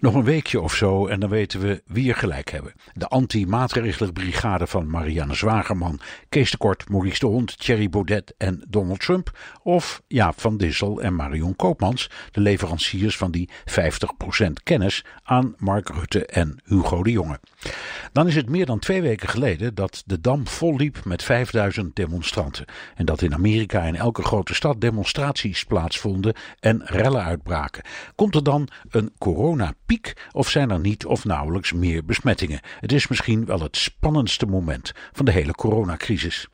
Nog een weekje of zo en dan weten we wie er gelijk hebben. De anti-maatregelenbrigade van Marianne Zwagerman, Kees de Kort, Maurice de Hond, Thierry Baudet en Donald Trump. Of Jaap van Dissel en Marion Koopmans, de leveranciers van die 50% kennis aan Mark Rutte en Hugo de Jonge. Dan is het meer dan twee weken geleden dat de Dam volliep met 5000 demonstranten. En dat in Amerika in elke grote stad demonstraties plaatsvonden en rellen uitbraken. Komt er dan een coronapiek of zijn er niet of nauwelijks meer besmettingen? Het is misschien wel het spannendste moment van de hele coronacrisis.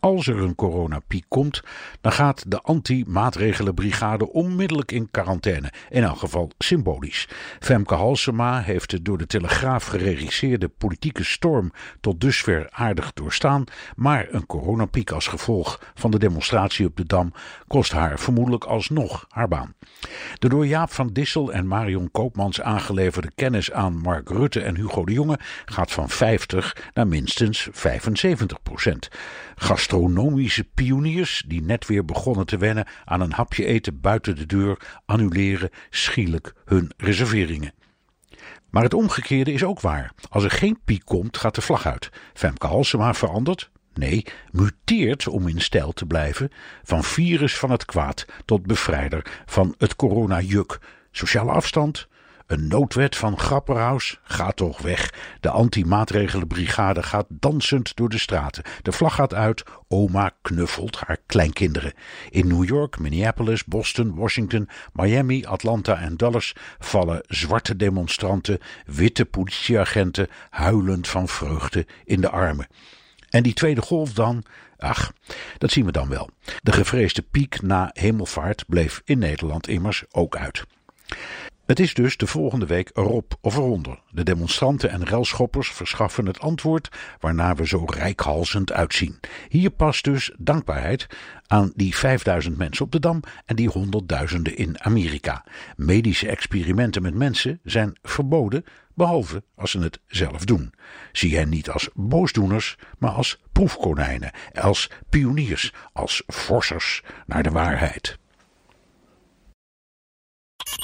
Als er een coronapiek komt, dan gaat de anti-maatregelenbrigade onmiddellijk in quarantaine. In elk geval symbolisch. Femke Halsema heeft de door de Telegraaf geregisseerde politieke storm tot dusver aardig doorstaan. Maar een coronapiek als gevolg van de demonstratie op de Dam kost haar vermoedelijk alsnog haar baan. De door Jaap van Dissel en Marion Koopmans aangeleverde kennis aan Mark Rutte en Hugo de Jonge gaat van 50 naar minstens 75 procent gastronomische pioniers die net weer begonnen te wennen aan een hapje eten buiten de deur, annuleren schielijk hun reserveringen. Maar het omgekeerde is ook waar. Als er geen piek komt, gaat de vlag uit. Femke Halsema verandert, nee, muteert om in stijl te blijven, van virus van het kwaad tot bevrijder van het coronajuk. Sociale afstand, een noodwet van Grapperhaus gaat toch weg. De anti-maatregelenbrigade gaat dansend door de straten. De vlag gaat uit. Oma knuffelt haar kleinkinderen. In New York, Minneapolis, Boston, Washington, Miami, Atlanta en Dallas vallen zwarte demonstranten, witte politieagenten huilend van vreugde in de armen. En die tweede golf dan? Ach, dat zien we dan wel. De gevreesde piek na hemelvaart bleef in Nederland immers ook uit. Het is dus de volgende week erop of eronder. De demonstranten en relschoppers verschaffen het antwoord waarna we zo rijkhalsend uitzien. Hier past dus dankbaarheid aan die 5000 mensen op de Dam en die honderdduizenden in Amerika. Medische experimenten met mensen zijn verboden, behalve als ze het zelf doen. Zie hen niet als boosdoeners, maar als proefkonijnen, als pioniers, als forsers naar de waarheid.